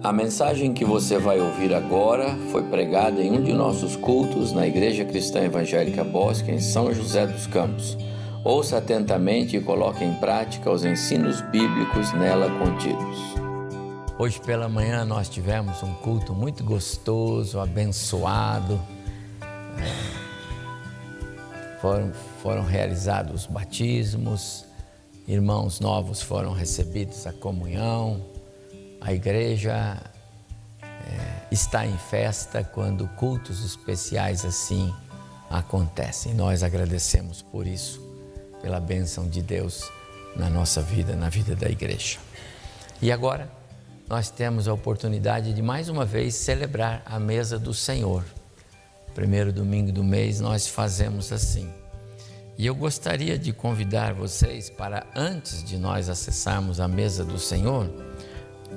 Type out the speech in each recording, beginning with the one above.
A mensagem que você vai ouvir agora foi pregada em um de nossos cultos na Igreja Cristã Evangélica Bosque, em São José dos Campos. Ouça atentamente e coloque em prática os ensinos bíblicos nela contidos. Hoje pela manhã nós tivemos um culto muito gostoso, abençoado. É, foram, foram realizados os batismos, irmãos novos foram recebidos a comunhão a igreja é, está em festa quando cultos especiais assim acontecem. Nós agradecemos por isso, pela bênção de Deus na nossa vida, na vida da igreja. E agora nós temos a oportunidade de mais uma vez celebrar a mesa do Senhor. Primeiro domingo do mês nós fazemos assim. E eu gostaria de convidar vocês para, antes de nós acessarmos a mesa do Senhor,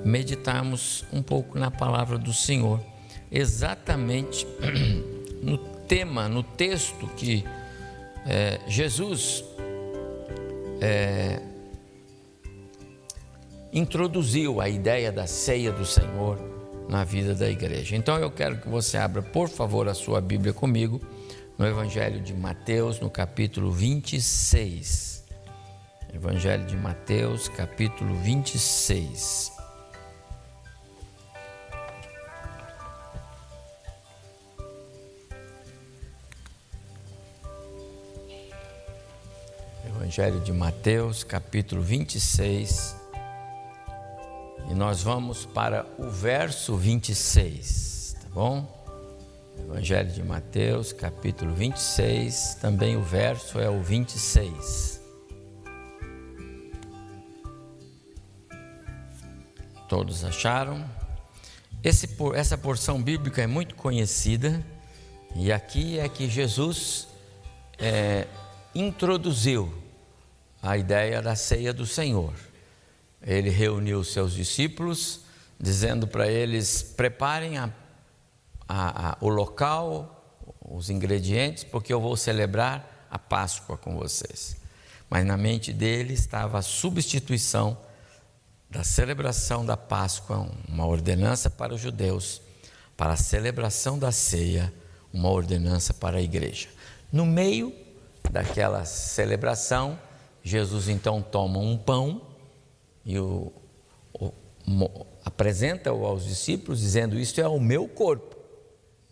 meditarmos um pouco na palavra do Senhor, exatamente no tema, no texto que é, Jesus é, introduziu a ideia da ceia do Senhor na vida da igreja. Então eu quero que você abra, por favor, a sua Bíblia comigo no Evangelho de Mateus, no capítulo 26. Evangelho de Mateus, capítulo 26. Evangelho de Mateus, capítulo 26. E nós vamos para o verso 26, tá bom? Evangelho de Mateus, capítulo 26, também o verso é o 26. Todos acharam? Esse, essa porção bíblica é muito conhecida, e aqui é que Jesus é, introduziu a ideia da ceia do Senhor. Ele reuniu seus discípulos, dizendo para eles: preparem a, a, a, o local, os ingredientes, porque eu vou celebrar a Páscoa com vocês. Mas na mente dele estava a substituição da celebração da Páscoa, uma ordenança para os judeus, para a celebração da ceia, uma ordenança para a igreja. No meio daquela celebração, Jesus então toma um pão e o, o, apresenta-o aos discípulos, dizendo: Isto é o meu corpo.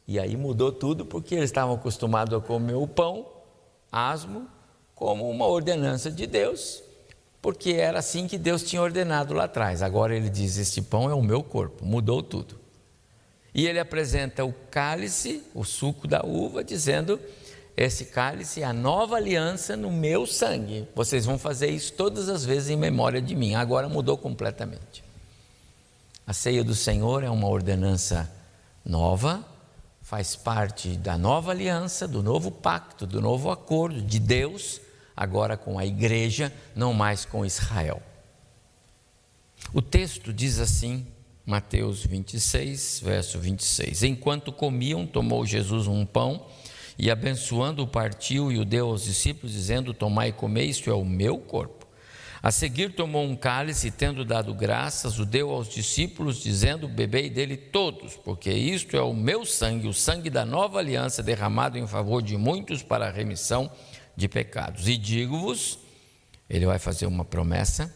E aí mudou tudo, porque eles estavam acostumados a comer o pão, asmo, como uma ordenança de Deus, porque era assim que Deus tinha ordenado lá atrás. Agora ele diz: Este pão é o meu corpo, mudou tudo. E ele apresenta o cálice, o suco da uva, dizendo: esse cálice é a nova aliança no meu sangue. Vocês vão fazer isso todas as vezes em memória de mim. Agora mudou completamente. A ceia do Senhor é uma ordenança nova, faz parte da nova aliança, do novo pacto, do novo acordo de Deus, agora com a igreja, não mais com Israel. O texto diz assim, Mateus 26, verso 26: Enquanto comiam, tomou Jesus um pão e abençoando, partiu e o deu aos discípulos, dizendo: Tomai e comei, isto é o meu corpo. A seguir tomou um cálice e, tendo dado graças, o deu aos discípulos, dizendo: Bebei dele todos, porque isto é o meu sangue, o sangue da nova aliança, derramado em favor de muitos para a remissão de pecados. E digo-vos, ele vai fazer uma promessa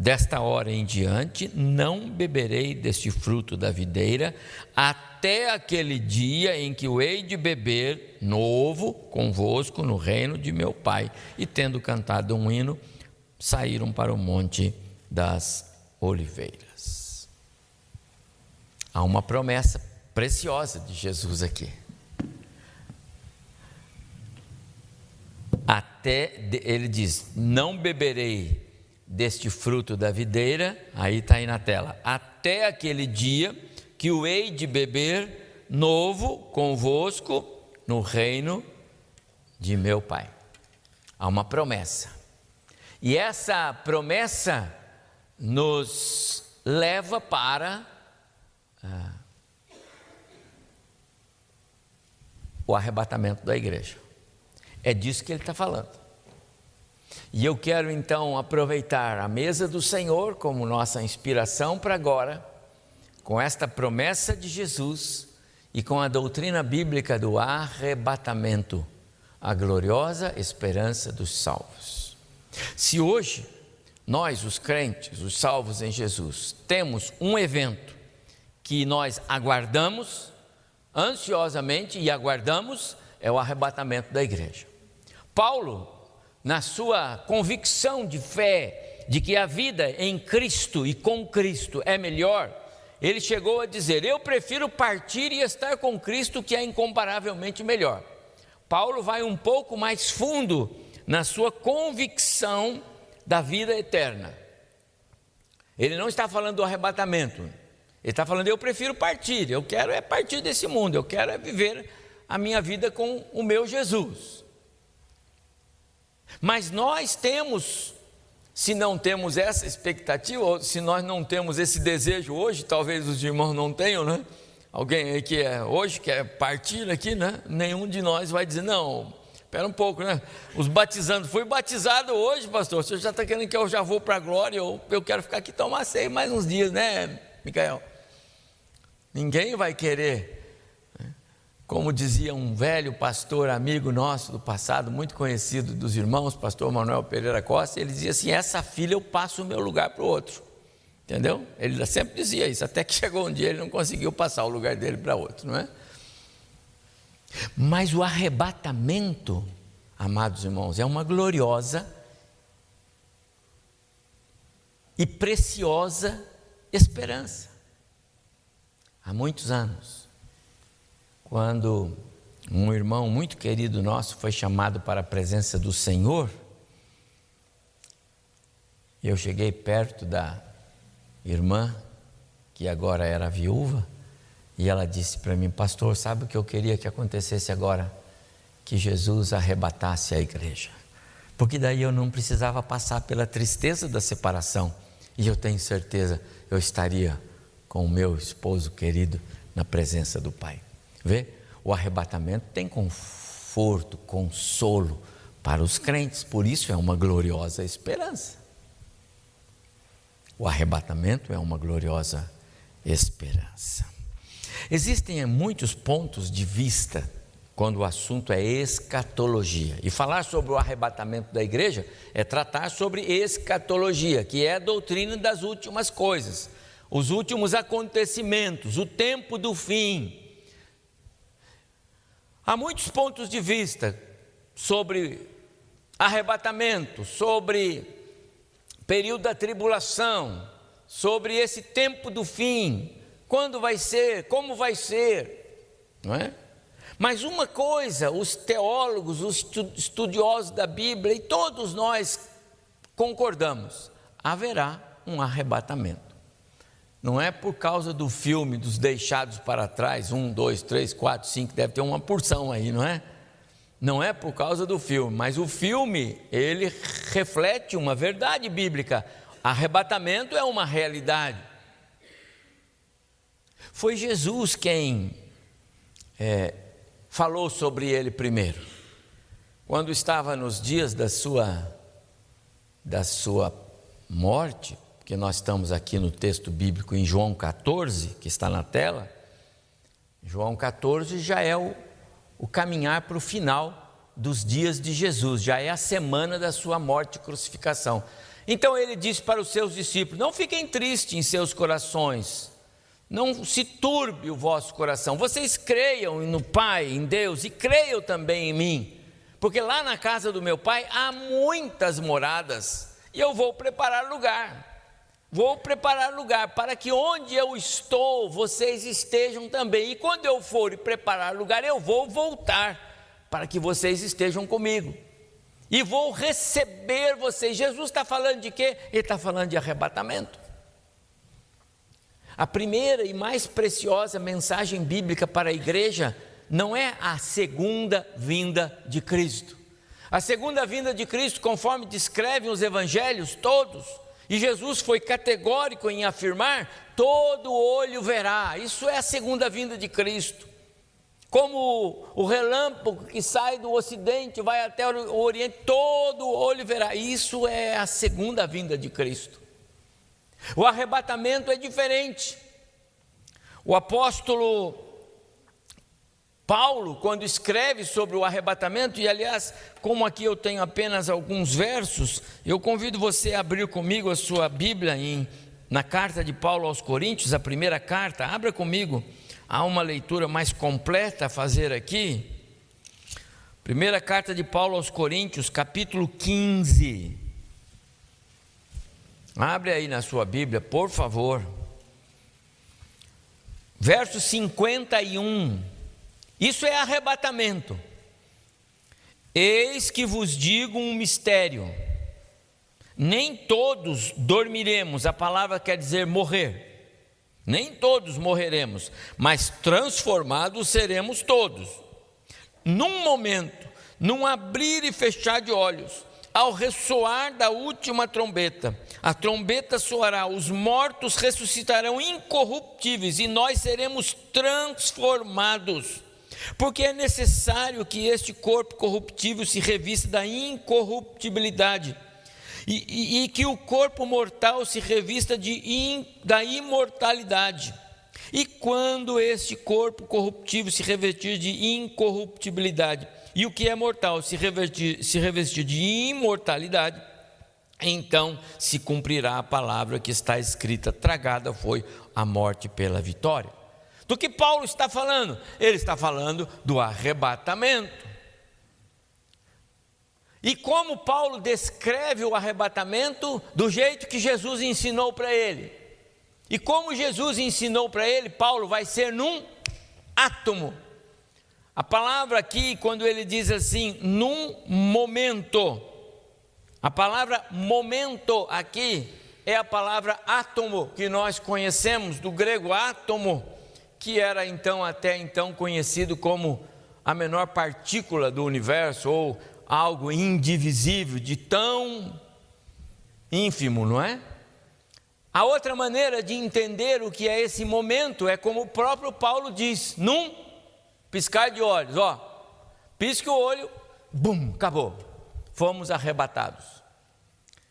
Desta hora em diante, não beberei deste fruto da videira, até aquele dia em que o hei de beber novo convosco no reino de meu Pai. E tendo cantado um hino, saíram para o monte das oliveiras. Há uma promessa preciosa de Jesus aqui. Até ele diz: Não beberei deste fruto da videira, aí está aí na tela, até aquele dia que o hei de beber novo convosco no reino de meu Pai. Há uma promessa. E essa promessa nos leva para ah, o arrebatamento da igreja. É disso que ele está falando. E eu quero então aproveitar a mesa do Senhor como nossa inspiração para agora com esta promessa de Jesus e com a doutrina bíblica do arrebatamento, a gloriosa esperança dos salvos. Se hoje nós, os crentes, os salvos em Jesus, temos um evento que nós aguardamos ansiosamente e aguardamos, é o arrebatamento da igreja. Paulo, na sua convicção de fé de que a vida em Cristo e com Cristo é melhor, ele chegou a dizer: Eu prefiro partir e estar com Cristo, que é incomparavelmente melhor. Paulo vai um pouco mais fundo na sua convicção da vida eterna. Ele não está falando do arrebatamento, ele está falando: Eu prefiro partir, eu quero é partir desse mundo, eu quero é viver a minha vida com o meu Jesus. Mas nós temos se não temos essa expectativa, ou se nós não temos esse desejo hoje, talvez os irmãos não tenham, né? Alguém aí que é hoje quer partir aqui, né? Nenhum de nós vai dizer, não, espera um pouco, né? Os batizando, fui batizado hoje, pastor. Você já está querendo que eu já vou para a glória, ou eu quero ficar aqui tomar ceia mais uns dias, né, Micael? Ninguém vai querer como dizia um velho pastor amigo nosso do passado, muito conhecido dos irmãos, pastor Manuel Pereira Costa, ele dizia assim: essa filha eu passo o meu lugar para o outro. Entendeu? Ele sempre dizia isso, até que chegou um dia ele não conseguiu passar o lugar dele para outro, não é? Mas o arrebatamento, amados irmãos, é uma gloriosa e preciosa esperança. Há muitos anos, quando um irmão muito querido nosso foi chamado para a presença do Senhor, eu cheguei perto da irmã, que agora era viúva, e ela disse para mim: Pastor, sabe o que eu queria que acontecesse agora? Que Jesus arrebatasse a igreja. Porque daí eu não precisava passar pela tristeza da separação, e eu tenho certeza eu estaria com o meu esposo querido na presença do Pai. Vê? O arrebatamento tem conforto, consolo para os crentes, por isso é uma gloriosa esperança. O arrebatamento é uma gloriosa esperança. Existem muitos pontos de vista quando o assunto é escatologia. E falar sobre o arrebatamento da igreja é tratar sobre escatologia, que é a doutrina das últimas coisas, os últimos acontecimentos, o tempo do fim. Há muitos pontos de vista sobre arrebatamento, sobre período da tribulação, sobre esse tempo do fim, quando vai ser, como vai ser, não é? Mas uma coisa, os teólogos, os estudiosos da Bíblia e todos nós concordamos: haverá um arrebatamento. Não é por causa do filme dos deixados para trás, um, dois, três, quatro, cinco, deve ter uma porção aí, não é? Não é por causa do filme, mas o filme, ele reflete uma verdade bíblica. Arrebatamento é uma realidade. Foi Jesus quem é, falou sobre ele primeiro. Quando estava nos dias da sua, da sua morte, que nós estamos aqui no texto bíblico em João 14, que está na tela, João 14 já é o, o caminhar para o final dos dias de Jesus, já é a semana da sua morte e crucificação. Então ele disse para os seus discípulos: Não fiquem tristes em seus corações, não se turbe o vosso coração, vocês creiam no Pai, em Deus, e creiam também em mim, porque lá na casa do meu Pai há muitas moradas, e eu vou preparar lugar. Vou preparar lugar para que onde eu estou, vocês estejam também. E quando eu for preparar lugar, eu vou voltar para que vocês estejam comigo. E vou receber vocês. Jesus está falando de quê? Ele está falando de arrebatamento. A primeira e mais preciosa mensagem bíblica para a igreja não é a segunda vinda de Cristo. A segunda vinda de Cristo, conforme descrevem os evangelhos todos, e Jesus foi categórico em afirmar: todo olho verá. Isso é a segunda vinda de Cristo. Como o relâmpago que sai do ocidente vai até o oriente, todo olho verá. Isso é a segunda vinda de Cristo. O arrebatamento é diferente. O apóstolo Paulo, quando escreve sobre o arrebatamento, e aliás, como aqui eu tenho apenas alguns versos, eu convido você a abrir comigo a sua Bíblia em, na carta de Paulo aos Coríntios, a primeira carta, abra comigo, há uma leitura mais completa a fazer aqui. Primeira carta de Paulo aos Coríntios, capítulo 15. Abre aí na sua Bíblia, por favor. Verso 51. Isso é arrebatamento. Eis que vos digo um mistério. Nem todos dormiremos, a palavra quer dizer morrer. Nem todos morreremos, mas transformados seremos todos. Num momento, num abrir e fechar de olhos, ao ressoar da última trombeta, a trombeta soará, os mortos ressuscitarão incorruptíveis e nós seremos transformados porque é necessário que este corpo corruptível se revista da incorruptibilidade. E, e, e que o corpo mortal se revista de in, da imortalidade. E quando este corpo corruptível se revestir de incorruptibilidade, e o que é mortal se revestir, se revestir de imortalidade, então se cumprirá a palavra que está escrita: tragada foi a morte pela vitória. Do que Paulo está falando? Ele está falando do arrebatamento. E como Paulo descreve o arrebatamento do jeito que Jesus ensinou para ele. E como Jesus ensinou para ele, Paulo vai ser num átomo. A palavra aqui, quando ele diz assim, num momento, a palavra momento aqui é a palavra átomo que nós conhecemos, do grego átomo que era então até então conhecido como a menor partícula do universo ou algo indivisível, de tão ínfimo, não é? A outra maneira de entender o que é esse momento é como o próprio Paulo diz, num piscar de olhos, ó, pisca o olho, bum, acabou, fomos arrebatados.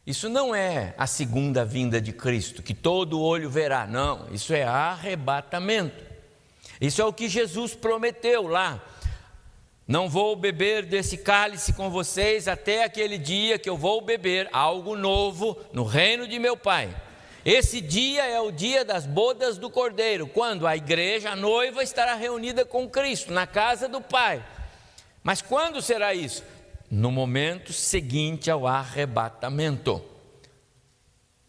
Isso não é a segunda vinda de Cristo, que todo olho verá, não, isso é arrebatamento. Isso é o que Jesus prometeu lá. Não vou beber desse cálice com vocês até aquele dia que eu vou beber algo novo no reino de meu Pai. Esse dia é o dia das bodas do Cordeiro, quando a igreja, a noiva, estará reunida com Cristo na casa do Pai. Mas quando será isso? No momento seguinte ao arrebatamento.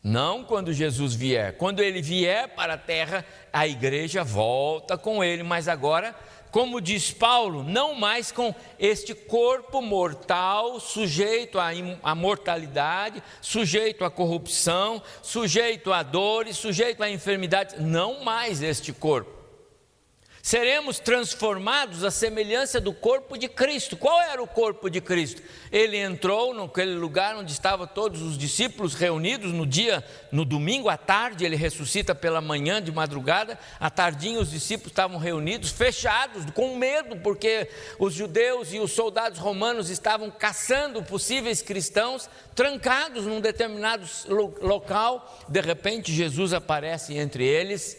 Não quando Jesus vier. Quando ele vier para a terra, a igreja volta com ele, mas agora, como diz Paulo, não mais com este corpo mortal, sujeito à mortalidade, sujeito à corrupção, sujeito a dores, sujeito a enfermidades. Não mais este corpo seremos transformados à semelhança do corpo de Cristo. Qual era o corpo de Cristo? Ele entrou naquele lugar onde estavam todos os discípulos reunidos no dia, no domingo à tarde, ele ressuscita pela manhã de madrugada. À tardinha os discípulos estavam reunidos, fechados, com medo, porque os judeus e os soldados romanos estavam caçando possíveis cristãos, trancados num determinado local. De repente Jesus aparece entre eles,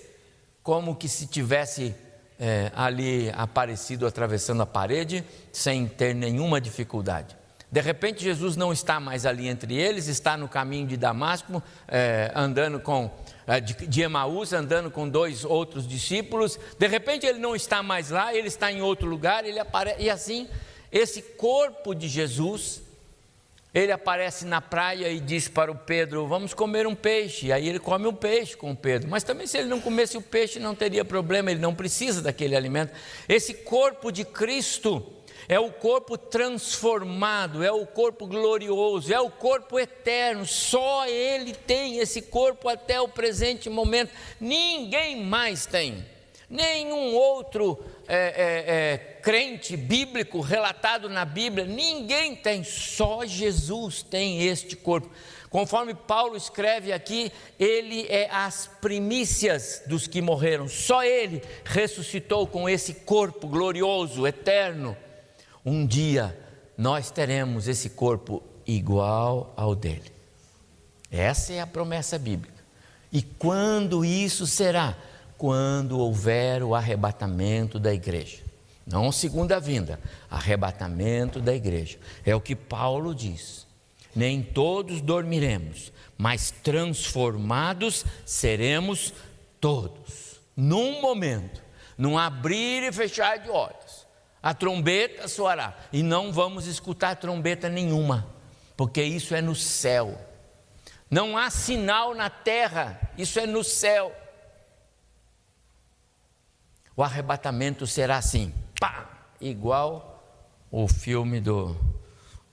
como que se tivesse é, ali aparecido atravessando a parede sem ter nenhuma dificuldade. De repente, Jesus não está mais ali entre eles, está no caminho de Damasco, é, andando com, é, de, de Emaús, andando com dois outros discípulos. De repente, ele não está mais lá, ele está em outro lugar, ele aparece, e assim, esse corpo de Jesus ele aparece na praia e diz para o Pedro: Vamos comer um peixe. Aí ele come um peixe com o Pedro. Mas também, se ele não comesse o peixe, não teria problema, ele não precisa daquele alimento. Esse corpo de Cristo é o corpo transformado, é o corpo glorioso, é o corpo eterno. Só Ele tem esse corpo até o presente momento. Ninguém mais tem. Nenhum outro é, é, crente bíblico relatado na Bíblia, ninguém tem, só Jesus tem este corpo. Conforme Paulo escreve aqui, ele é as primícias dos que morreram, só ele ressuscitou com esse corpo glorioso, eterno. Um dia nós teremos esse corpo igual ao dele. Essa é a promessa bíblica. E quando isso será? Quando houver o arrebatamento da igreja. Não segunda vinda, arrebatamento da igreja. É o que Paulo diz. Nem todos dormiremos, mas transformados seremos todos. Num momento, num abrir e fechar de olhos, a trombeta soará e não vamos escutar trombeta nenhuma, porque isso é no céu. Não há sinal na terra, isso é no céu. O arrebatamento será assim, pá, igual o filme do,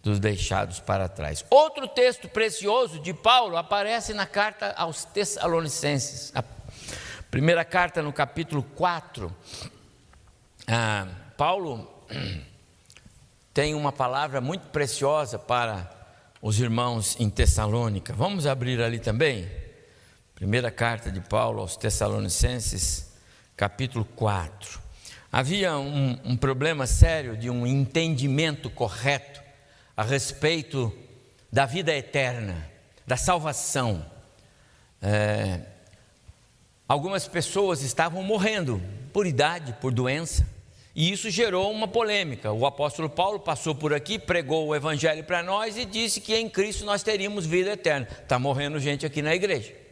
dos deixados para trás. Outro texto precioso de Paulo aparece na carta aos Tessalonicenses, a primeira carta no capítulo 4. Ah, Paulo tem uma palavra muito preciosa para os irmãos em Tessalônica. Vamos abrir ali também? Primeira carta de Paulo aos Tessalonicenses, capítulo 4. Havia um, um problema sério de um entendimento correto a respeito da vida eterna, da salvação. É, algumas pessoas estavam morrendo por idade, por doença. E isso gerou uma polêmica. O apóstolo Paulo passou por aqui, pregou o evangelho para nós e disse que em Cristo nós teríamos vida eterna. Está morrendo gente aqui na igreja.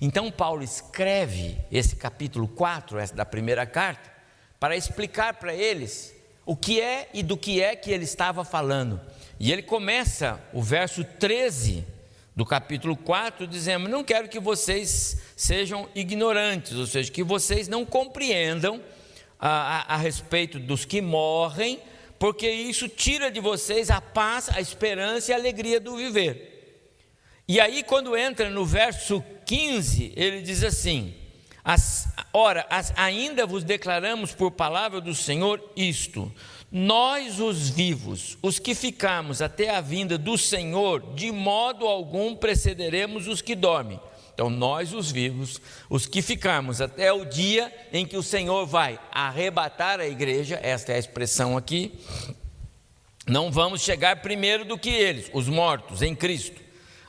Então, Paulo escreve esse capítulo 4, essa da primeira carta, para explicar para eles o que é e do que é que ele estava falando. E ele começa o verso 13 do capítulo 4 dizendo: Não quero que vocês sejam ignorantes, ou seja, que vocês não compreendam a, a, a respeito dos que morrem, porque isso tira de vocês a paz, a esperança e a alegria do viver. E aí, quando entra no verso 15, ele diz assim: as, Ora, as, ainda vos declaramos por palavra do Senhor isto: nós, os vivos, os que ficamos até a vinda do Senhor, de modo algum precederemos os que dormem. Então, nós, os vivos, os que ficamos até o dia em que o Senhor vai arrebatar a igreja, esta é a expressão aqui, não vamos chegar primeiro do que eles, os mortos em Cristo,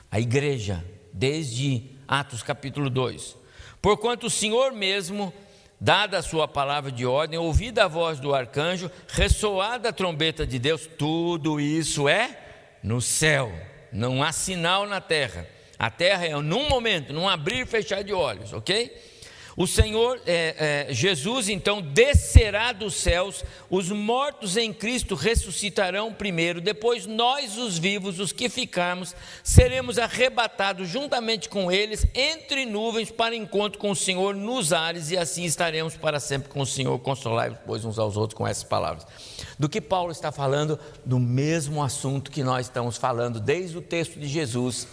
a igreja, desde Atos capítulo 2. Porquanto o Senhor mesmo, dada a sua palavra de ordem, ouvida a voz do arcanjo, ressoada a trombeta de Deus, tudo isso é no céu, não há sinal na terra a terra é num momento, num abrir e fechar de olhos, ok? O Senhor é, é, Jesus então descerá dos céus, os mortos em Cristo ressuscitarão primeiro, depois nós, os vivos, os que ficarmos, seremos arrebatados juntamente com eles entre nuvens para encontro com o Senhor nos ares, e assim estaremos para sempre com o Senhor. Consolai pois uns aos outros com essas palavras. Do que Paulo está falando? Do mesmo assunto que nós estamos falando desde o texto de Jesus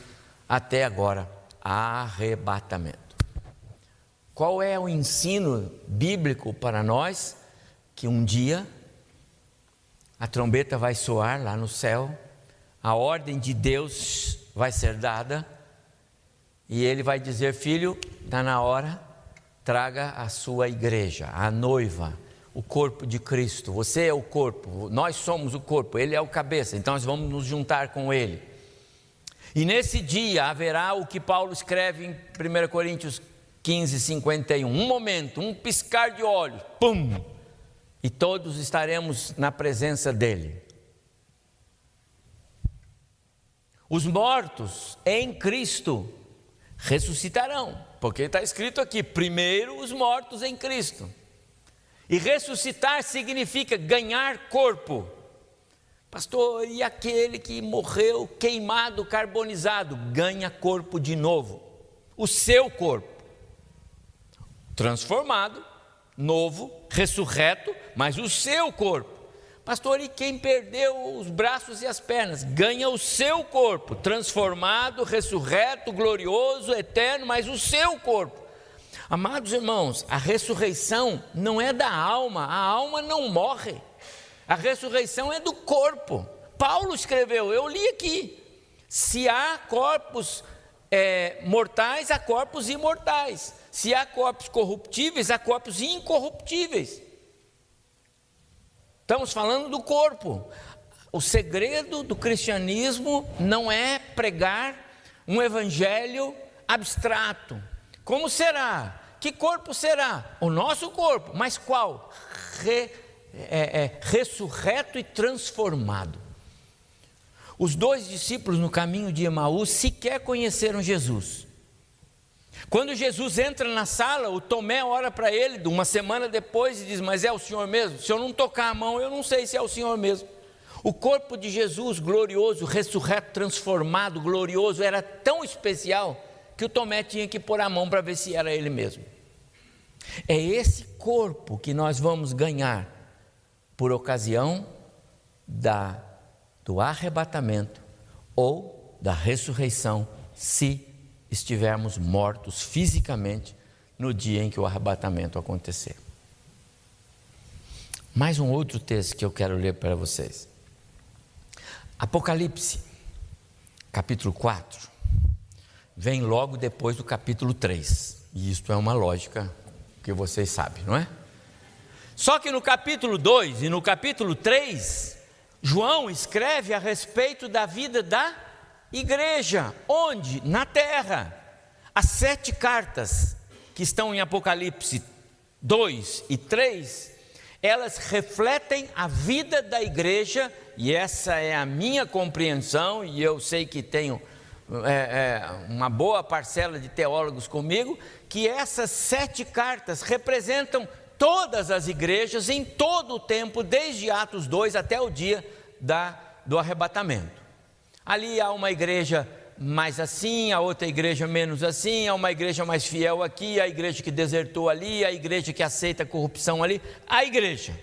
até agora, arrebatamento. Qual é o ensino bíblico para nós? Que um dia a trombeta vai soar lá no céu, a ordem de Deus vai ser dada, e ele vai dizer: Filho, está na hora, traga a sua igreja, a noiva, o corpo de Cristo. Você é o corpo, nós somos o corpo, ele é o cabeça, então nós vamos nos juntar com ele. E nesse dia haverá o que Paulo escreve em 1 Coríntios 15, 51. Um momento, um piscar de olhos, pum! E todos estaremos na presença dele. Os mortos em Cristo ressuscitarão, porque está escrito aqui: primeiro os mortos em Cristo. E ressuscitar significa ganhar corpo. Pastor, e aquele que morreu queimado, carbonizado, ganha corpo de novo? O seu corpo. Transformado, novo, ressurreto, mas o seu corpo. Pastor, e quem perdeu os braços e as pernas? Ganha o seu corpo, transformado, ressurreto, glorioso, eterno, mas o seu corpo. Amados irmãos, a ressurreição não é da alma, a alma não morre. A ressurreição é do corpo. Paulo escreveu, eu li aqui. Se há corpos é, mortais, há corpos imortais. Se há corpos corruptíveis, há corpos incorruptíveis. Estamos falando do corpo. O segredo do cristianismo não é pregar um evangelho abstrato. Como será Que corpo será? O nosso corpo, mas qual? Re, é, é, ressurreto e transformado. Os dois discípulos no caminho de Emaús sequer conheceram Jesus. Quando Jesus entra na sala, o Tomé ora para ele, uma semana depois, e diz: Mas é o Senhor mesmo? Se eu não tocar a mão, eu não sei se é o Senhor mesmo. O corpo de Jesus, glorioso, ressurreto, transformado, glorioso, era tão especial que o Tomé tinha que pôr a mão para ver se era ele mesmo. É esse corpo que nós vamos ganhar por ocasião da, do arrebatamento ou da ressurreição, se estivermos mortos fisicamente no dia em que o arrebatamento acontecer. Mais um outro texto que eu quero ler para vocês. Apocalipse, capítulo 4, vem logo depois do capítulo 3. E isto é uma lógica que vocês sabem, não é? Só que no capítulo 2 e no capítulo 3, João escreve a respeito da vida da igreja, onde? Na terra. As sete cartas que estão em Apocalipse 2 e 3, elas refletem a vida da igreja, e essa é a minha compreensão, e eu sei que tenho é, é, uma boa parcela de teólogos comigo, que essas sete cartas representam todas as igrejas em todo o tempo, desde Atos 2 até o dia da, do arrebatamento. Ali há uma igreja mais assim, a outra igreja menos assim, há uma igreja mais fiel aqui, a igreja que desertou ali, a igreja que aceita a corrupção ali, a igreja.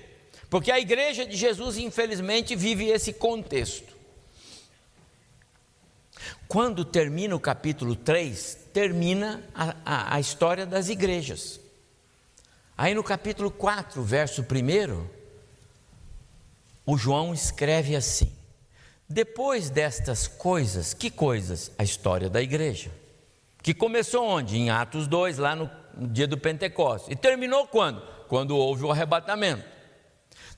Porque a igreja de Jesus, infelizmente, vive esse contexto. Quando termina o capítulo 3, termina a, a, a história das igrejas. Aí no capítulo 4, verso 1, o João escreve assim: depois destas coisas, que coisas? A história da igreja. Que começou onde? Em Atos 2, lá no, no dia do Pentecostes. E terminou quando? Quando houve o arrebatamento.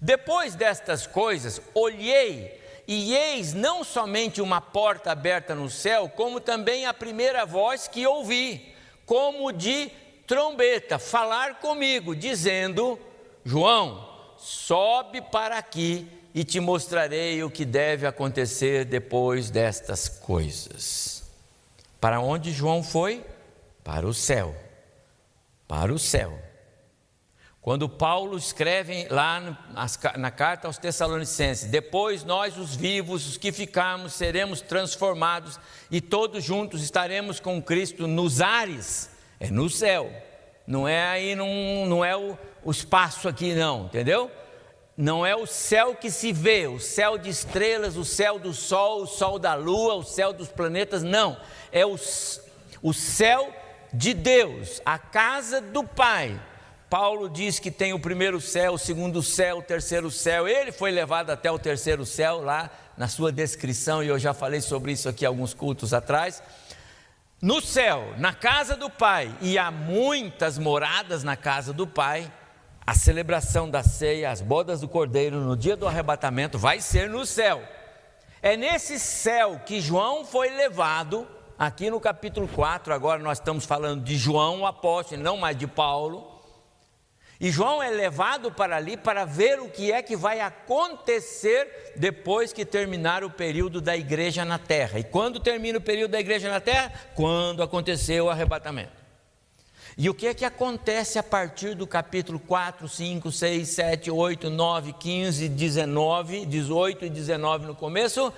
Depois destas coisas, olhei e eis não somente uma porta aberta no céu, como também a primeira voz que ouvi, como de trombeta, falar comigo, dizendo: João, sobe para aqui e te mostrarei o que deve acontecer depois destas coisas. Para onde João foi? Para o céu. Para o céu. Quando Paulo escreve lá na carta aos Tessalonicenses: Depois nós, os vivos, os que ficarmos, seremos transformados e todos juntos estaremos com Cristo nos ares, é no céu. Não é aí, não, não é o, o espaço aqui, não, entendeu? não é o céu que se vê, o céu de estrelas, o céu do sol, o sol da lua, o céu dos planetas, não. É o, o céu de Deus, a casa do Pai. Paulo diz que tem o primeiro céu, o segundo céu, o terceiro céu. Ele foi levado até o terceiro céu, lá na sua descrição, e eu já falei sobre isso aqui alguns cultos atrás. No céu, na casa do Pai, e há muitas moradas na casa do Pai a celebração da ceia, as bodas do cordeiro no dia do arrebatamento vai ser no céu. É nesse céu que João foi levado, aqui no capítulo 4, agora nós estamos falando de João, o apóstolo, não mais de Paulo. E João é levado para ali para ver o que é que vai acontecer depois que terminar o período da igreja na terra. E quando termina o período da igreja na terra? Quando aconteceu o arrebatamento. E o que é que acontece a partir do capítulo 4, 5, 6, 7, 8, 9, 15, 19, 18 e 19 no começo?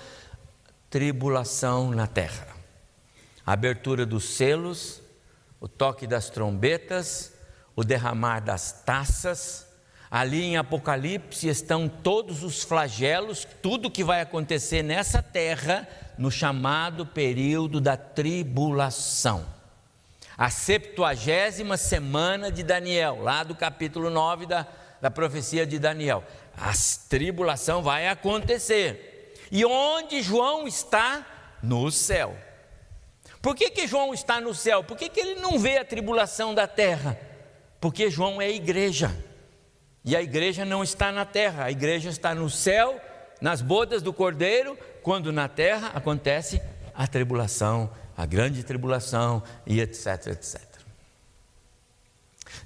Tribulação na terra. abertura dos selos, o toque das trombetas, o derramar das taças. Ali em Apocalipse estão todos os flagelos, tudo que vai acontecer nessa terra no chamado período da tribulação a septuagésima semana de Daniel, lá do capítulo 9 da, da profecia de Daniel. A tribulação vai acontecer. E onde João está? No céu. Por que, que João está no céu? Por que, que ele não vê a tribulação da terra? Porque João é igreja. E a igreja não está na terra, a igreja está no céu, nas bodas do cordeiro, quando na terra acontece a tribulação a grande tribulação e etc, etc.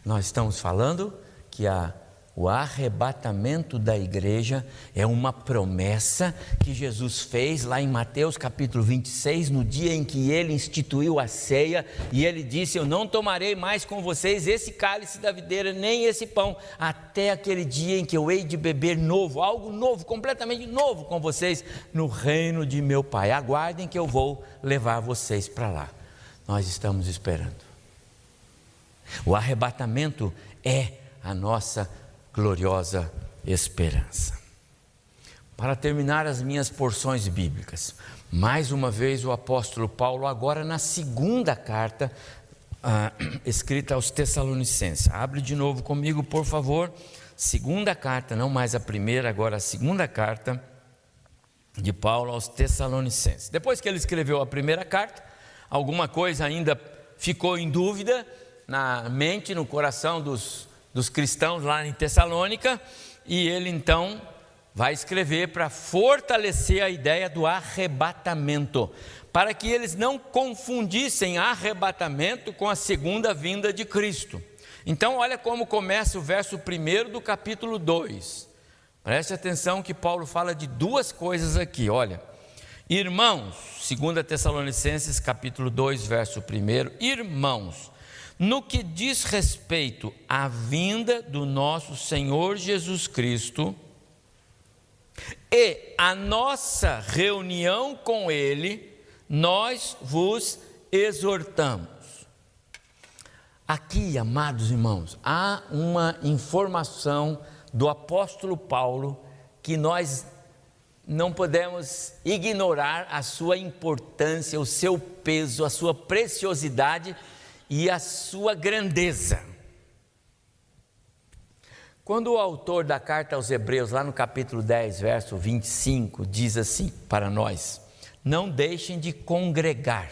Nós estamos falando que a o arrebatamento da igreja é uma promessa que Jesus fez lá em Mateus capítulo 26, no dia em que ele instituiu a ceia, e ele disse: Eu não tomarei mais com vocês esse cálice da videira, nem esse pão, até aquele dia em que eu hei de beber novo, algo novo, completamente novo com vocês, no reino de meu Pai. Aguardem que eu vou levar vocês para lá. Nós estamos esperando. O arrebatamento é a nossa gloriosa esperança. Para terminar as minhas porções bíblicas, mais uma vez o apóstolo Paulo, agora na segunda carta ah, escrita aos Tessalonicenses. Abre de novo comigo, por favor. Segunda carta, não mais a primeira, agora a segunda carta de Paulo aos Tessalonicenses. Depois que ele escreveu a primeira carta, alguma coisa ainda ficou em dúvida na mente, no coração dos dos cristãos lá em Tessalônica, e ele então vai escrever para fortalecer a ideia do arrebatamento, para que eles não confundissem arrebatamento com a segunda vinda de Cristo. Então, olha como começa o verso 1 do capítulo 2. Preste atenção que Paulo fala de duas coisas aqui, olha. Irmãos, 2 Tessalonicenses capítulo 2, verso 1, irmãos, no que diz respeito à vinda do nosso Senhor Jesus Cristo e a nossa reunião com Ele, nós vos exortamos. Aqui, amados irmãos, há uma informação do apóstolo Paulo que nós não podemos ignorar a sua importância, o seu peso, a sua preciosidade e a sua grandeza. Quando o autor da carta aos Hebreus, lá no capítulo 10, verso 25, diz assim para nós: Não deixem de congregar.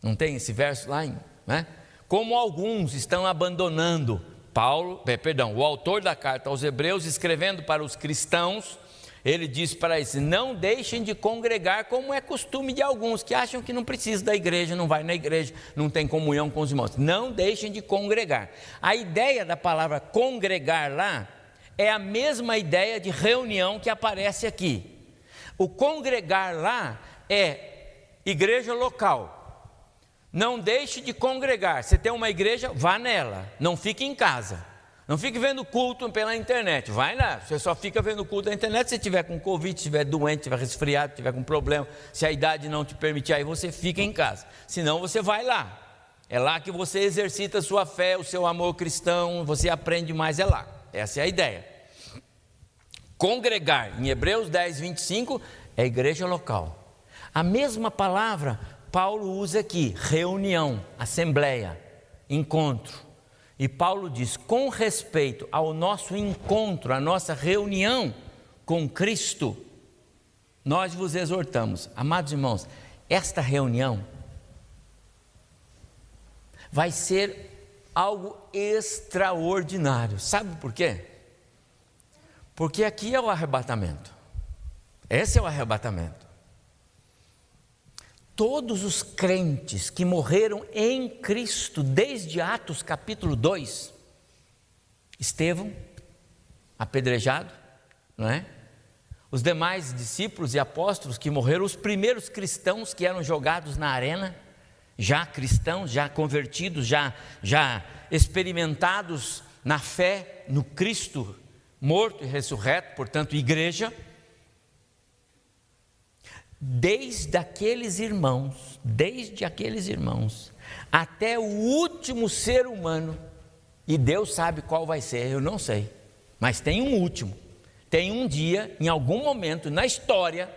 Não tem esse verso lá, né? Como alguns estão abandonando Paulo, perdão, o autor da carta aos Hebreus escrevendo para os cristãos, ele diz para eles: não deixem de congregar, como é costume de alguns que acham que não precisa da igreja, não vai na igreja, não tem comunhão com os irmãos. Não deixem de congregar. A ideia da palavra congregar lá é a mesma ideia de reunião que aparece aqui. O congregar lá é igreja local. Não deixe de congregar. Você tem uma igreja, vá nela, não fique em casa. Não fique vendo culto pela internet. Vai lá. Você só fica vendo culto na internet se tiver com Covid, estiver doente, estiver resfriado, estiver com problema, se a idade não te permitir, aí você fica em casa. Senão você vai lá. É lá que você exercita a sua fé, o seu amor cristão, você aprende mais, é lá. Essa é a ideia. Congregar, em Hebreus 10, 25, é igreja local. A mesma palavra Paulo usa aqui: reunião, assembleia, encontro. E Paulo diz: com respeito ao nosso encontro, à nossa reunião com Cristo, nós vos exortamos, amados irmãos, esta reunião vai ser algo extraordinário. Sabe por quê? Porque aqui é o arrebatamento. Esse é o arrebatamento todos os crentes que morreram em Cristo, desde Atos capítulo 2, Estevão, apedrejado, não é? Os demais discípulos e apóstolos que morreram, os primeiros cristãos que eram jogados na arena, já cristãos, já convertidos, já, já experimentados na fé no Cristo morto e ressurreto, portanto, igreja desde aqueles irmãos, desde aqueles irmãos, até o último ser humano, e Deus sabe qual vai ser, eu não sei, mas tem um último. Tem um dia, em algum momento na história,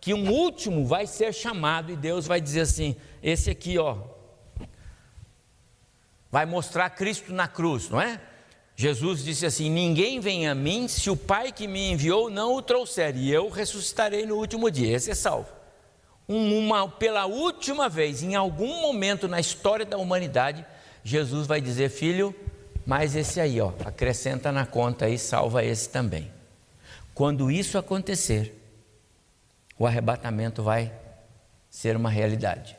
que um último vai ser chamado e Deus vai dizer assim: esse aqui, ó, vai mostrar Cristo na cruz, não é? Jesus disse assim: Ninguém vem a mim se o Pai que me enviou não o trouxer, e eu ressuscitarei no último dia. Esse é salvo. Uma, pela última vez, em algum momento na história da humanidade, Jesus vai dizer: Filho, mas esse aí, ó, acrescenta na conta e salva esse também. Quando isso acontecer, o arrebatamento vai ser uma realidade.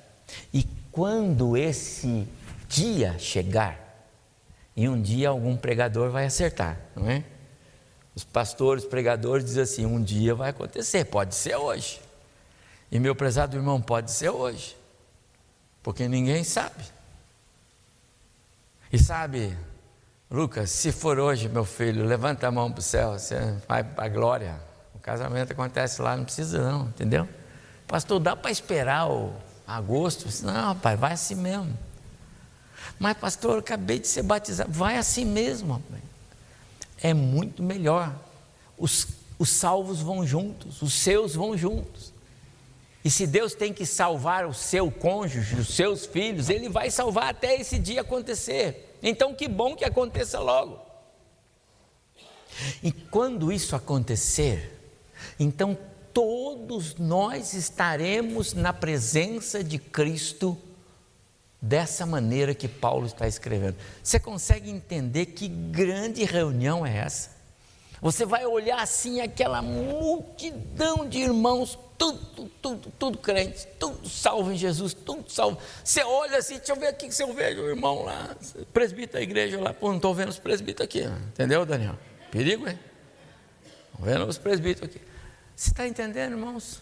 E quando esse dia chegar, E um dia algum pregador vai acertar, não é? Os pastores, pregadores dizem assim: um dia vai acontecer, pode ser hoje. E meu prezado irmão, pode ser hoje, porque ninguém sabe. E sabe, Lucas, se for hoje, meu filho, levanta a mão para o céu, você vai para a glória. O casamento acontece lá, não precisa não, entendeu? Pastor, dá para esperar o agosto? Não, pai, vai assim mesmo. Mas, pastor, eu acabei de ser batizado. Vai assim mesmo. É muito melhor. Os, os salvos vão juntos, os seus vão juntos. E se Deus tem que salvar o seu cônjuge, os seus filhos, Ele vai salvar até esse dia acontecer. Então, que bom que aconteça logo. E quando isso acontecer, então todos nós estaremos na presença de Cristo dessa maneira que Paulo está escrevendo. Você consegue entender que grande reunião é essa? Você vai olhar assim aquela multidão de irmãos, tudo, tudo, tudo crente, tudo salvo em Jesus, tudo salvo. Você olha assim, deixa eu ver aqui que você vê o irmão lá, presbítero da igreja lá, pô, não estou vendo os presbíteros aqui, entendeu, Daniel? Perigo, hein? Estou vendo os presbíteros aqui. Você está entendendo, irmãos?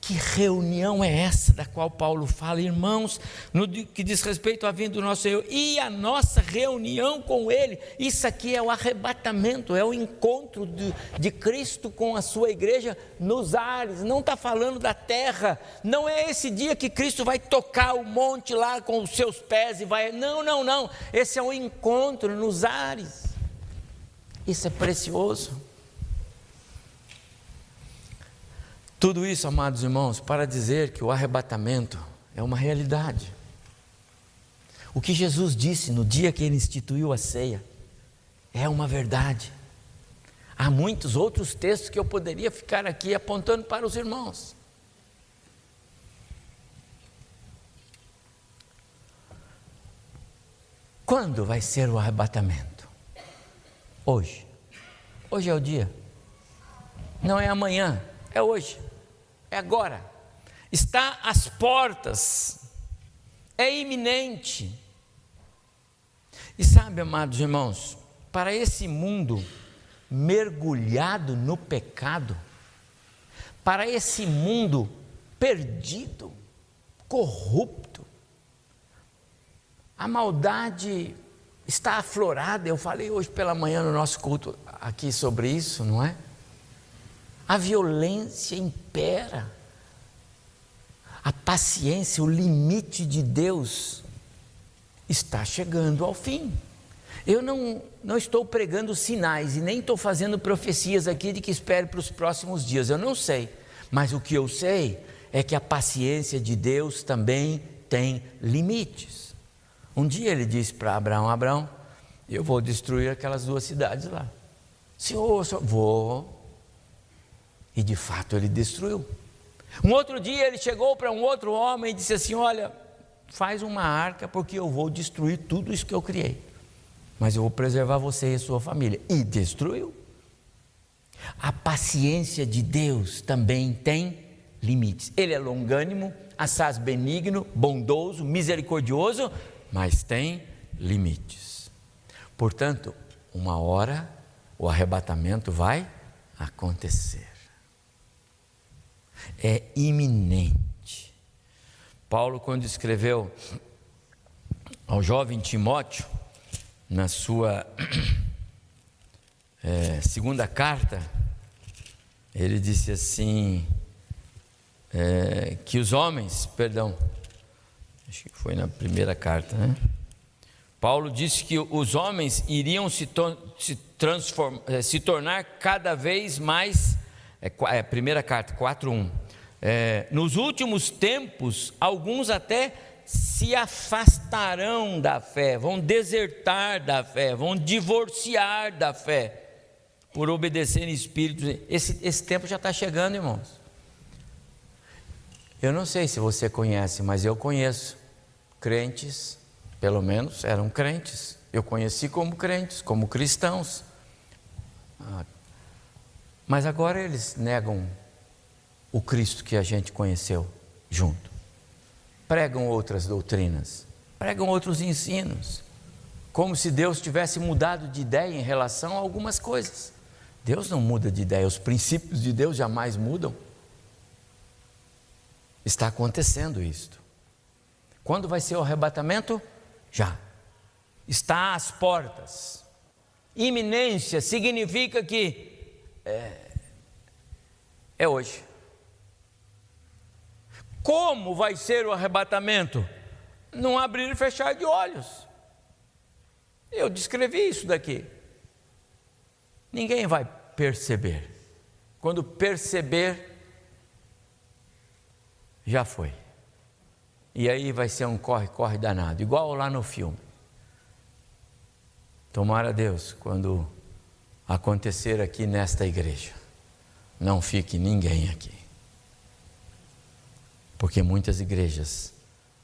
Que reunião é essa da qual Paulo fala, irmãos, no que diz respeito à vinda do nosso Senhor e a nossa reunião com Ele? Isso aqui é o arrebatamento, é o encontro de, de Cristo com a sua igreja nos ares, não está falando da terra, não é esse dia que Cristo vai tocar o monte lá com os seus pés e vai. Não, não, não, esse é o encontro nos ares, isso é precioso. Tudo isso, amados irmãos, para dizer que o arrebatamento é uma realidade. O que Jesus disse no dia que ele instituiu a ceia é uma verdade. Há muitos outros textos que eu poderia ficar aqui apontando para os irmãos. Quando vai ser o arrebatamento? Hoje. Hoje é o dia. Não é amanhã, é hoje é agora, está às portas, é iminente. E sabe, amados irmãos, para esse mundo mergulhado no pecado, para esse mundo perdido, corrupto, a maldade está aflorada. Eu falei hoje pela manhã no nosso culto aqui sobre isso, não é? A violência impera, a paciência, o limite de Deus está chegando ao fim. Eu não, não estou pregando sinais e nem estou fazendo profecias aqui de que espere para os próximos dias, eu não sei, mas o que eu sei é que a paciência de Deus também tem limites. Um dia ele disse para Abraão: Abraão, eu vou destruir aquelas duas cidades lá. Senhor, senhor vou, e de fato ele destruiu. Um outro dia ele chegou para um outro homem e disse assim: Olha, faz uma arca porque eu vou destruir tudo isso que eu criei. Mas eu vou preservar você e sua família. E destruiu. A paciência de Deus também tem limites. Ele é longânimo, assaz benigno, bondoso, misericordioso, mas tem limites. Portanto, uma hora o arrebatamento vai acontecer é iminente. Paulo, quando escreveu ao jovem Timóteo, na sua é, segunda carta, ele disse assim: é, que os homens, perdão, acho que foi na primeira carta, né? Paulo disse que os homens iriam se, to se, é, se tornar cada vez mais é, é primeira carta, 4.1. É, nos últimos tempos, alguns até se afastarão da fé, vão desertar da fé, vão divorciar da fé, por obedecerem espíritos. Esse, esse tempo já está chegando, irmãos. Eu não sei se você conhece, mas eu conheço crentes, pelo menos eram crentes. Eu conheci como crentes, como cristãos. Ah, mas agora eles negam o Cristo que a gente conheceu junto. Pregam outras doutrinas, pregam outros ensinos. como se Deus tivesse mudado de ideia em relação a algumas coisas. Deus não muda de ideia, os princípios de Deus jamais mudam. Está acontecendo isto. Quando vai ser o arrebatamento? Já. Está às portas. Iminência significa que é, é hoje. Como vai ser o arrebatamento? Não abrir e fechar de olhos. Eu descrevi isso daqui. Ninguém vai perceber. Quando perceber, já foi. E aí vai ser um corre-corre danado, igual lá no filme. Tomara Deus, quando acontecer aqui nesta igreja, não fique ninguém aqui. Porque muitas igrejas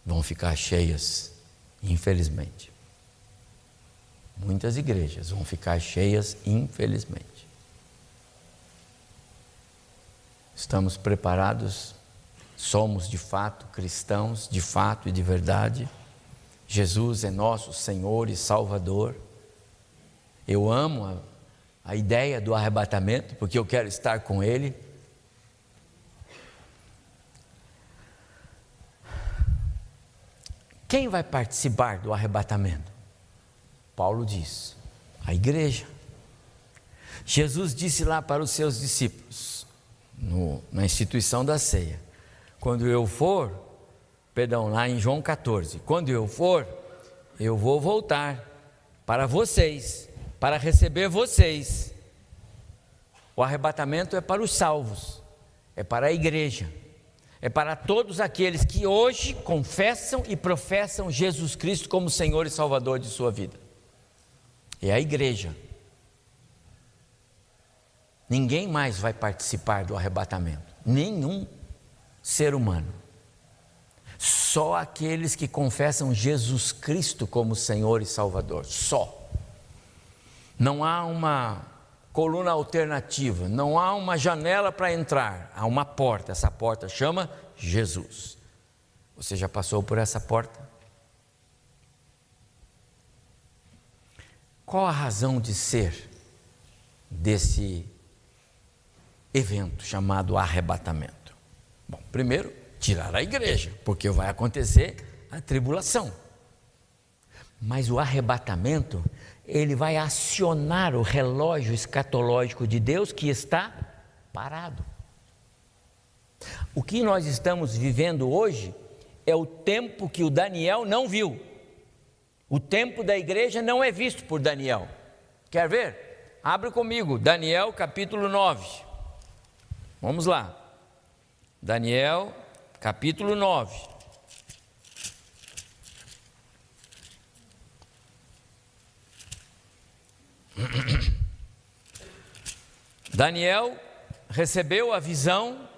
vão ficar cheias, infelizmente. Muitas igrejas vão ficar cheias, infelizmente. Estamos preparados? Somos de fato cristãos, de fato e de verdade? Jesus é nosso Senhor e Salvador. Eu amo a, a ideia do arrebatamento, porque eu quero estar com Ele. Quem vai participar do arrebatamento? Paulo diz, a igreja. Jesus disse lá para os seus discípulos, no, na instituição da ceia: quando eu for, perdão, lá em João 14, quando eu for, eu vou voltar para vocês, para receber vocês. O arrebatamento é para os salvos, é para a igreja, é para todos aqueles que hoje confessam e professam Jesus Cristo como Senhor e Salvador de sua vida é a igreja. Ninguém mais vai participar do arrebatamento, nenhum ser humano. Só aqueles que confessam Jesus Cristo como Senhor e Salvador, só. Não há uma coluna alternativa, não há uma janela para entrar, há uma porta, essa porta chama Jesus. Você já passou por essa porta? Qual a razão de ser desse evento chamado arrebatamento? Bom, primeiro, tirar a igreja, porque vai acontecer a tribulação. Mas o arrebatamento, ele vai acionar o relógio escatológico de Deus que está parado. O que nós estamos vivendo hoje é o tempo que o Daniel não viu. O tempo da igreja não é visto por Daniel. Quer ver? Abre comigo, Daniel capítulo 9. Vamos lá. Daniel capítulo 9. Daniel recebeu a visão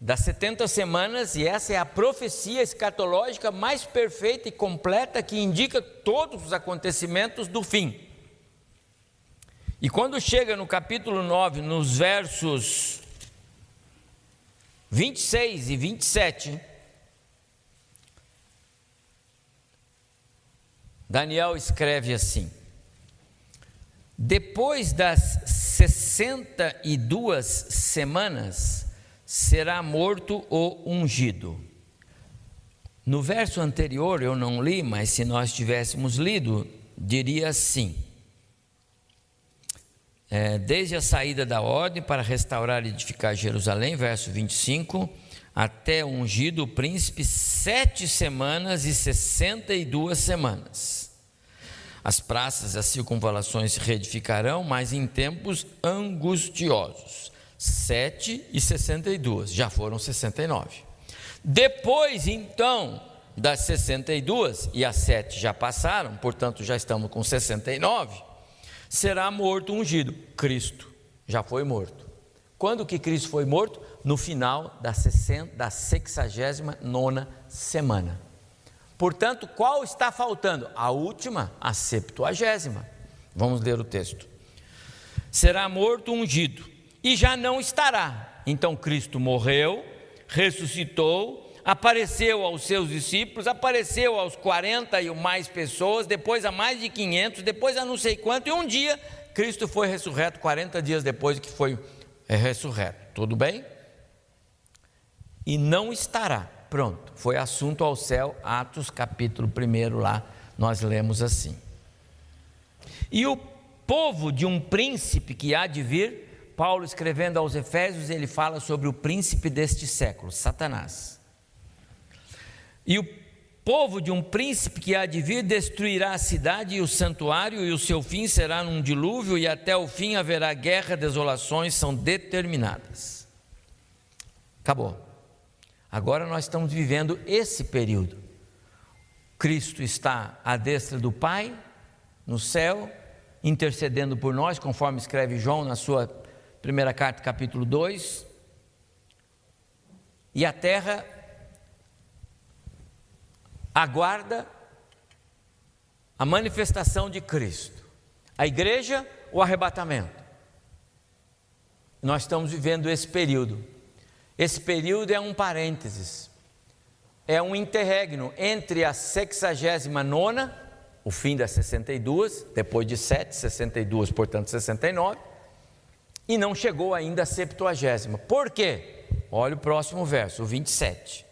das 70 semanas, e essa é a profecia escatológica mais perfeita e completa que indica todos os acontecimentos do fim. E quando chega no capítulo 9, nos versos 26 e 27, Daniel escreve assim: Depois das 62 semanas, será morto o ungido. No verso anterior eu não li, mas se nós tivéssemos lido, diria assim: é, desde a saída da ordem para restaurar e edificar Jerusalém, verso 25, até ungido o príncipe, sete semanas e sessenta e duas semanas. As praças e as circunvalações se reedificarão, mas em tempos angustiosos. 7 e 62, já foram 69. Depois, então, das 62 e as 7 já passaram, portanto já estamos com 69, será morto ungido. Cristo já foi morto. Quando que Cristo foi morto? No final da, 60, da 69 semana. Portanto, qual está faltando? A última, a septuagésima. Vamos ler o texto. Será morto ungido e já não estará. Então Cristo morreu, ressuscitou, apareceu aos seus discípulos, apareceu aos 40 e mais pessoas, depois a mais de 500, depois a não sei quanto, e um dia Cristo foi ressurreto 40 dias depois que foi é, ressurreto. Tudo bem? E não estará. Pronto, foi assunto ao céu, Atos capítulo 1 lá, nós lemos assim. E o povo de um príncipe que há de vir, Paulo escrevendo aos Efésios, ele fala sobre o príncipe deste século, Satanás. E o povo de um príncipe que há de vir destruirá a cidade e o santuário, e o seu fim será num dilúvio, e até o fim haverá guerra, desolações são determinadas. Acabou. Agora nós estamos vivendo esse período. Cristo está à destra do Pai, no céu, intercedendo por nós, conforme escreve João na sua primeira carta, capítulo 2. E a terra aguarda a manifestação de Cristo. A igreja, o arrebatamento. Nós estamos vivendo esse período. Esse período é um parênteses. É um interregno entre a 69 o fim das 62, depois de 7, 62, portanto 69, e não chegou ainda a 70. Por quê? Olha o próximo verso, o 27.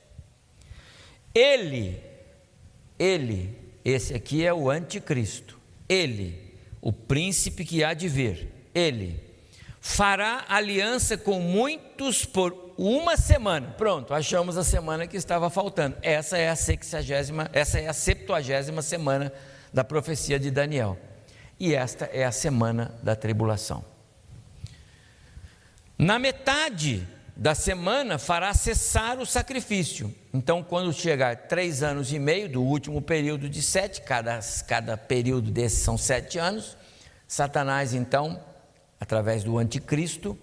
Ele ele, esse aqui é o anticristo. Ele, o príncipe que há de vir, ele fará aliança com muitos por uma semana. Pronto, achamos a semana que estava faltando. Essa é a sexagésima, essa é a septuagésima semana da profecia de Daniel. E esta é a semana da tribulação. Na metade da semana fará cessar o sacrifício. Então, quando chegar três anos e meio do último período de sete, cada, cada período desses são sete anos, Satanás, então, através do anticristo,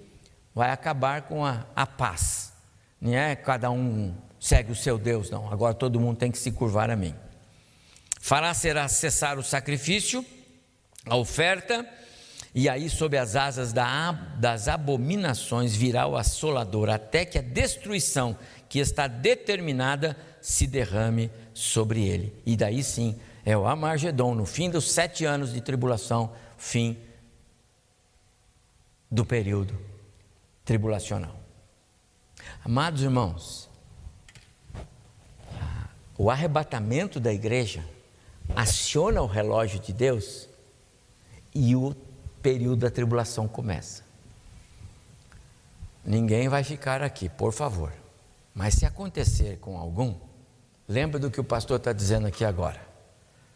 vai acabar com a, a paz. Não é cada um segue o seu Deus, não. Agora todo mundo tem que se curvar a mim. Fará será cessar o sacrifício, a oferta, e aí, sob as asas das abominações, virá o assolador, até que a destruição que está determinada se derrame sobre ele. E daí sim é o Amargedon, no fim dos sete anos de tribulação, fim do período tribulacional. Amados irmãos, o arrebatamento da igreja aciona o relógio de Deus e o período da tribulação começa. Ninguém vai ficar aqui, por favor. Mas se acontecer com algum, lembra do que o pastor está dizendo aqui agora.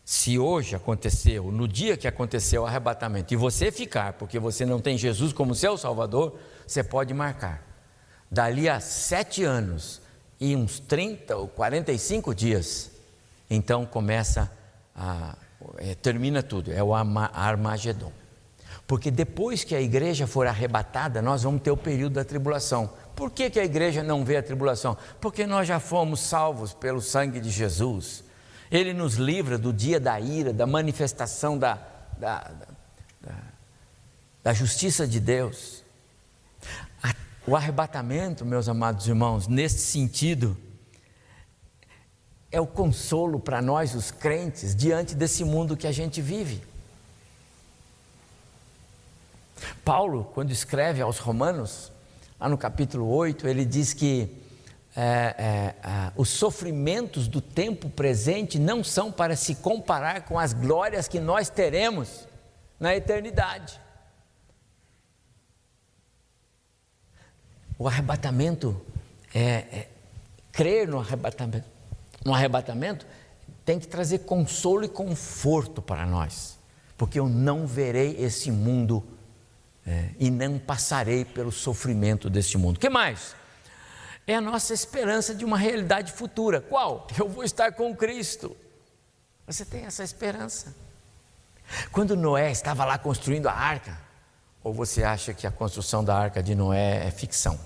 Se hoje aconteceu, no dia que aconteceu o arrebatamento, e você ficar, porque você não tem Jesus como seu Salvador, você pode marcar. Dali a sete anos e uns 30 ou 45 dias, então começa a. É, termina tudo, é o Armagedon. Porque depois que a igreja for arrebatada, nós vamos ter o período da tribulação. Por que, que a igreja não vê a tribulação? Porque nós já fomos salvos pelo sangue de Jesus. Ele nos livra do dia da ira, da manifestação da, da, da, da justiça de Deus. O arrebatamento, meus amados irmãos, nesse sentido, é o consolo para nós, os crentes, diante desse mundo que a gente vive. Paulo, quando escreve aos Romanos, lá no capítulo 8, ele diz que é, é, é, os sofrimentos do tempo presente não são para se comparar com as glórias que nós teremos na eternidade. O arrebatamento, é, é, crer no arrebatamento, no arrebatamento tem que trazer consolo e conforto para nós, porque eu não verei esse mundo é, e não passarei pelo sofrimento deste mundo. O que mais? É a nossa esperança de uma realidade futura. Qual? Eu vou estar com Cristo. Você tem essa esperança. Quando Noé estava lá construindo a arca, ou você acha que a construção da arca de Noé é ficção?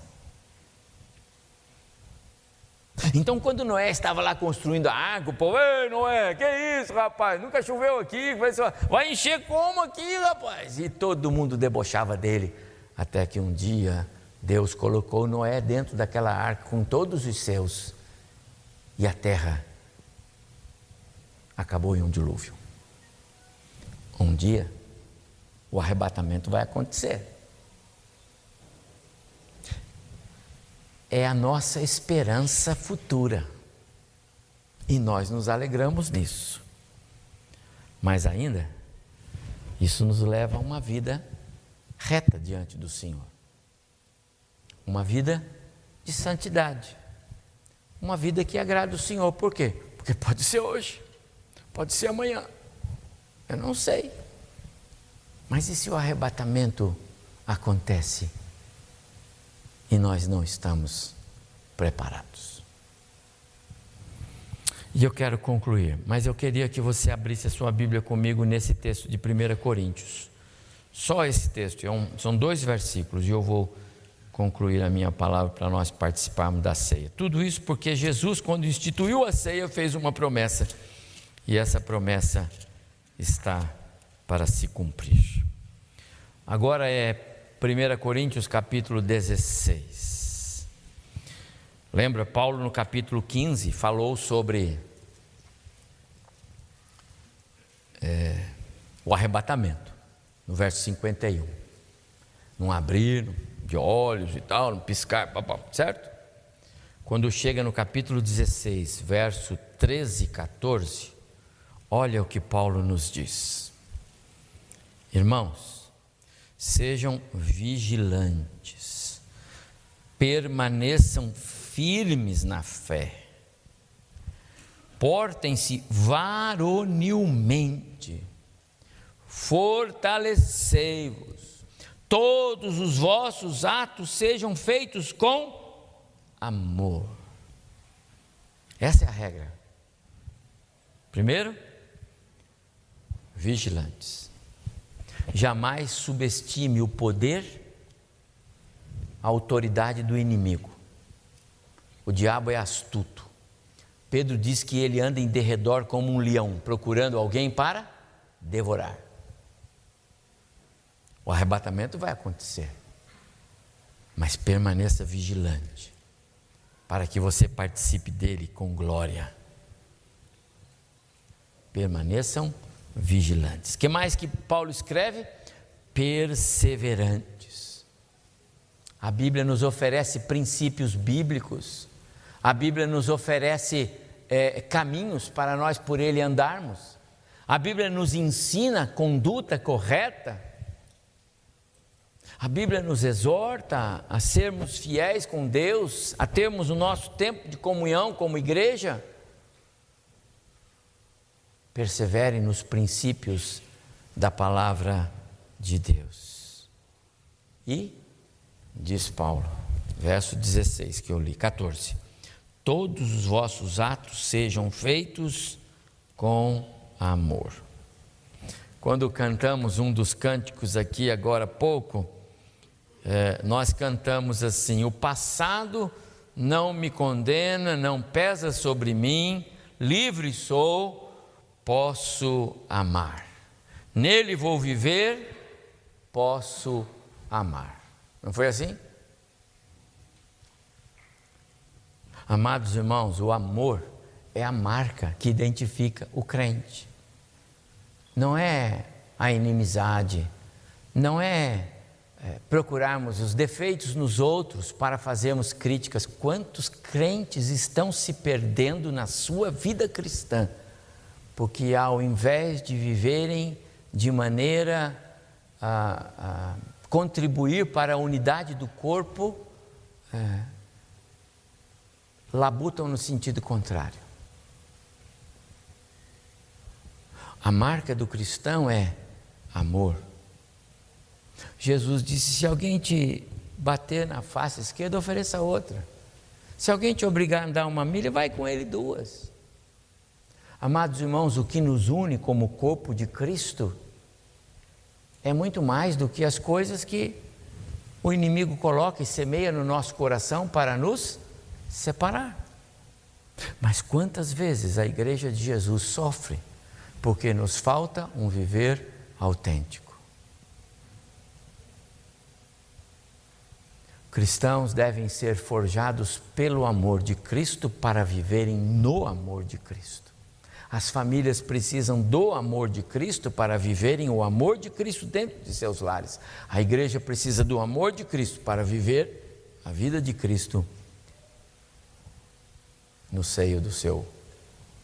Então, quando Noé estava lá construindo a água, o povo, ei Noé, que isso, rapaz? Nunca choveu aqui, vai encher como aqui, rapaz? E todo mundo debochava dele, até que um dia Deus colocou Noé dentro daquela arca com todos os seus, e a terra acabou em um dilúvio. Um dia, o arrebatamento vai acontecer. É a nossa esperança futura. E nós nos alegramos nisso. Mas ainda, isso nos leva a uma vida reta diante do Senhor. Uma vida de santidade. Uma vida que agrada o Senhor. Por quê? Porque pode ser hoje, pode ser amanhã. Eu não sei. Mas e se o arrebatamento acontece e nós não estamos preparados? E eu quero concluir, mas eu queria que você abrisse a sua Bíblia comigo nesse texto de 1 Coríntios. Só esse texto, é são dois versículos e eu vou concluir a minha palavra para nós participarmos da ceia. Tudo isso porque Jesus, quando instituiu a ceia, fez uma promessa e essa promessa está para se cumprir. Agora é 1 Coríntios capítulo 16. Lembra, Paulo no capítulo 15 falou sobre é, o arrebatamento, no verso 51. Não abrir de olhos e tal, não piscar, certo? Quando chega no capítulo 16, verso 13 e 14, olha o que Paulo nos diz. Irmãos, sejam vigilantes, permaneçam firmes na fé, portem-se varonilmente, fortalecei-vos, todos os vossos atos sejam feitos com amor. Essa é a regra. Primeiro, vigilantes. Jamais subestime o poder, a autoridade do inimigo. O diabo é astuto. Pedro diz que ele anda em derredor como um leão, procurando alguém para devorar. O arrebatamento vai acontecer, mas permaneça vigilante, para que você participe dele com glória. Permaneçam vigilantes. Que mais que Paulo escreve? Perseverantes. A Bíblia nos oferece princípios bíblicos. A Bíblia nos oferece é, caminhos para nós por ele andarmos. A Bíblia nos ensina conduta correta. A Bíblia nos exorta a sermos fiéis com Deus, a termos o nosso tempo de comunhão como igreja persevere nos princípios da palavra de Deus. E, diz Paulo, verso 16 que eu li, 14: Todos os vossos atos sejam feitos com amor. Quando cantamos um dos cânticos aqui agora há pouco, é, nós cantamos assim: O passado não me condena, não pesa sobre mim, livre sou posso amar. Nele vou viver, posso amar. Não foi assim? Amados irmãos, o amor é a marca que identifica o crente. Não é a inimizade, não é, é procurarmos os defeitos nos outros para fazermos críticas. Quantos crentes estão se perdendo na sua vida cristã? porque ao invés de viverem de maneira a, a contribuir para a unidade do corpo, é, labutam no sentido contrário. A marca do cristão é amor. Jesus disse: se alguém te bater na face esquerda, ofereça outra. Se alguém te obrigar a andar uma milha, vai com ele duas. Amados irmãos, o que nos une como corpo de Cristo é muito mais do que as coisas que o inimigo coloca e semeia no nosso coração para nos separar. Mas quantas vezes a igreja de Jesus sofre porque nos falta um viver autêntico? Cristãos devem ser forjados pelo amor de Cristo para viverem no amor de Cristo. As famílias precisam do amor de Cristo para viverem o amor de Cristo dentro de seus lares. A igreja precisa do amor de Cristo para viver a vida de Cristo no seio do seu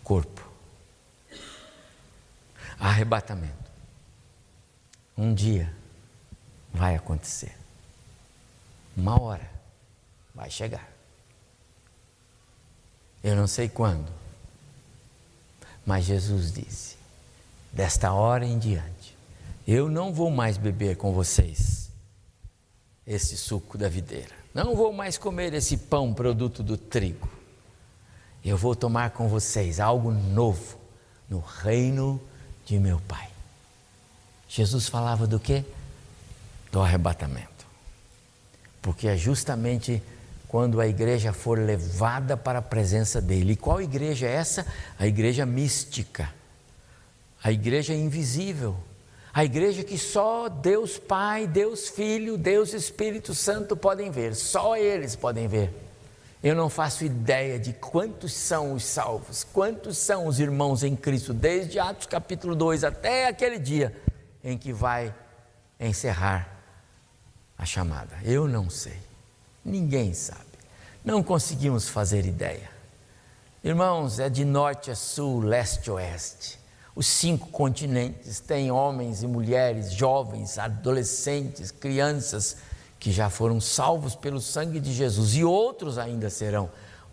corpo. Arrebatamento. Um dia vai acontecer. Uma hora vai chegar. Eu não sei quando, mas Jesus disse: desta hora em diante, eu não vou mais beber com vocês esse suco da videira, não vou mais comer esse pão produto do trigo. Eu vou tomar com vocês algo novo no reino de meu Pai. Jesus falava do que? Do arrebatamento. Porque é justamente quando a igreja for levada para a presença dele. E qual igreja é essa? A igreja mística, a igreja invisível, a igreja que só Deus Pai, Deus Filho, Deus Espírito Santo podem ver, só eles podem ver. Eu não faço ideia de quantos são os salvos, quantos são os irmãos em Cristo, desde Atos capítulo 2 até aquele dia em que vai encerrar a chamada. Eu não sei, ninguém sabe, não conseguimos fazer ideia. Irmãos, é de norte a sul, leste a oeste. Os cinco continentes têm homens e mulheres, jovens, adolescentes, crianças que já foram salvos pelo sangue de Jesus e outros ainda serão.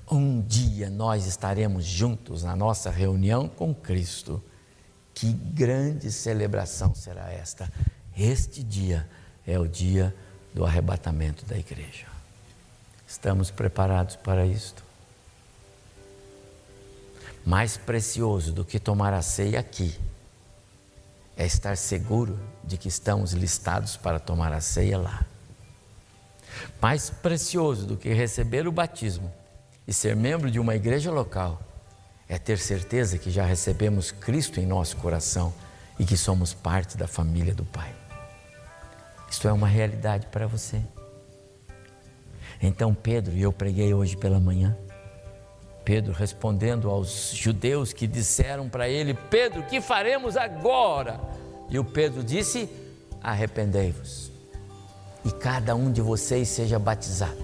Um dia nós estaremos juntos na nossa reunião com Cristo. Que grande celebração será esta! Este dia é o dia do arrebatamento da igreja. Estamos preparados para isto? Mais precioso do que tomar a ceia aqui é estar seguro de que estamos listados para tomar a ceia lá. Mais precioso do que receber o batismo e ser membro de uma igreja local é ter certeza que já recebemos Cristo em nosso coração e que somos parte da família do Pai. Isto é uma realidade para você. Então, Pedro, e eu preguei hoje pela manhã, Pedro respondendo aos judeus que disseram para ele: Pedro, que faremos agora? E o Pedro disse: Arrependei-vos e cada um de vocês seja batizado.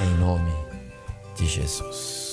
Em nome de Jesus.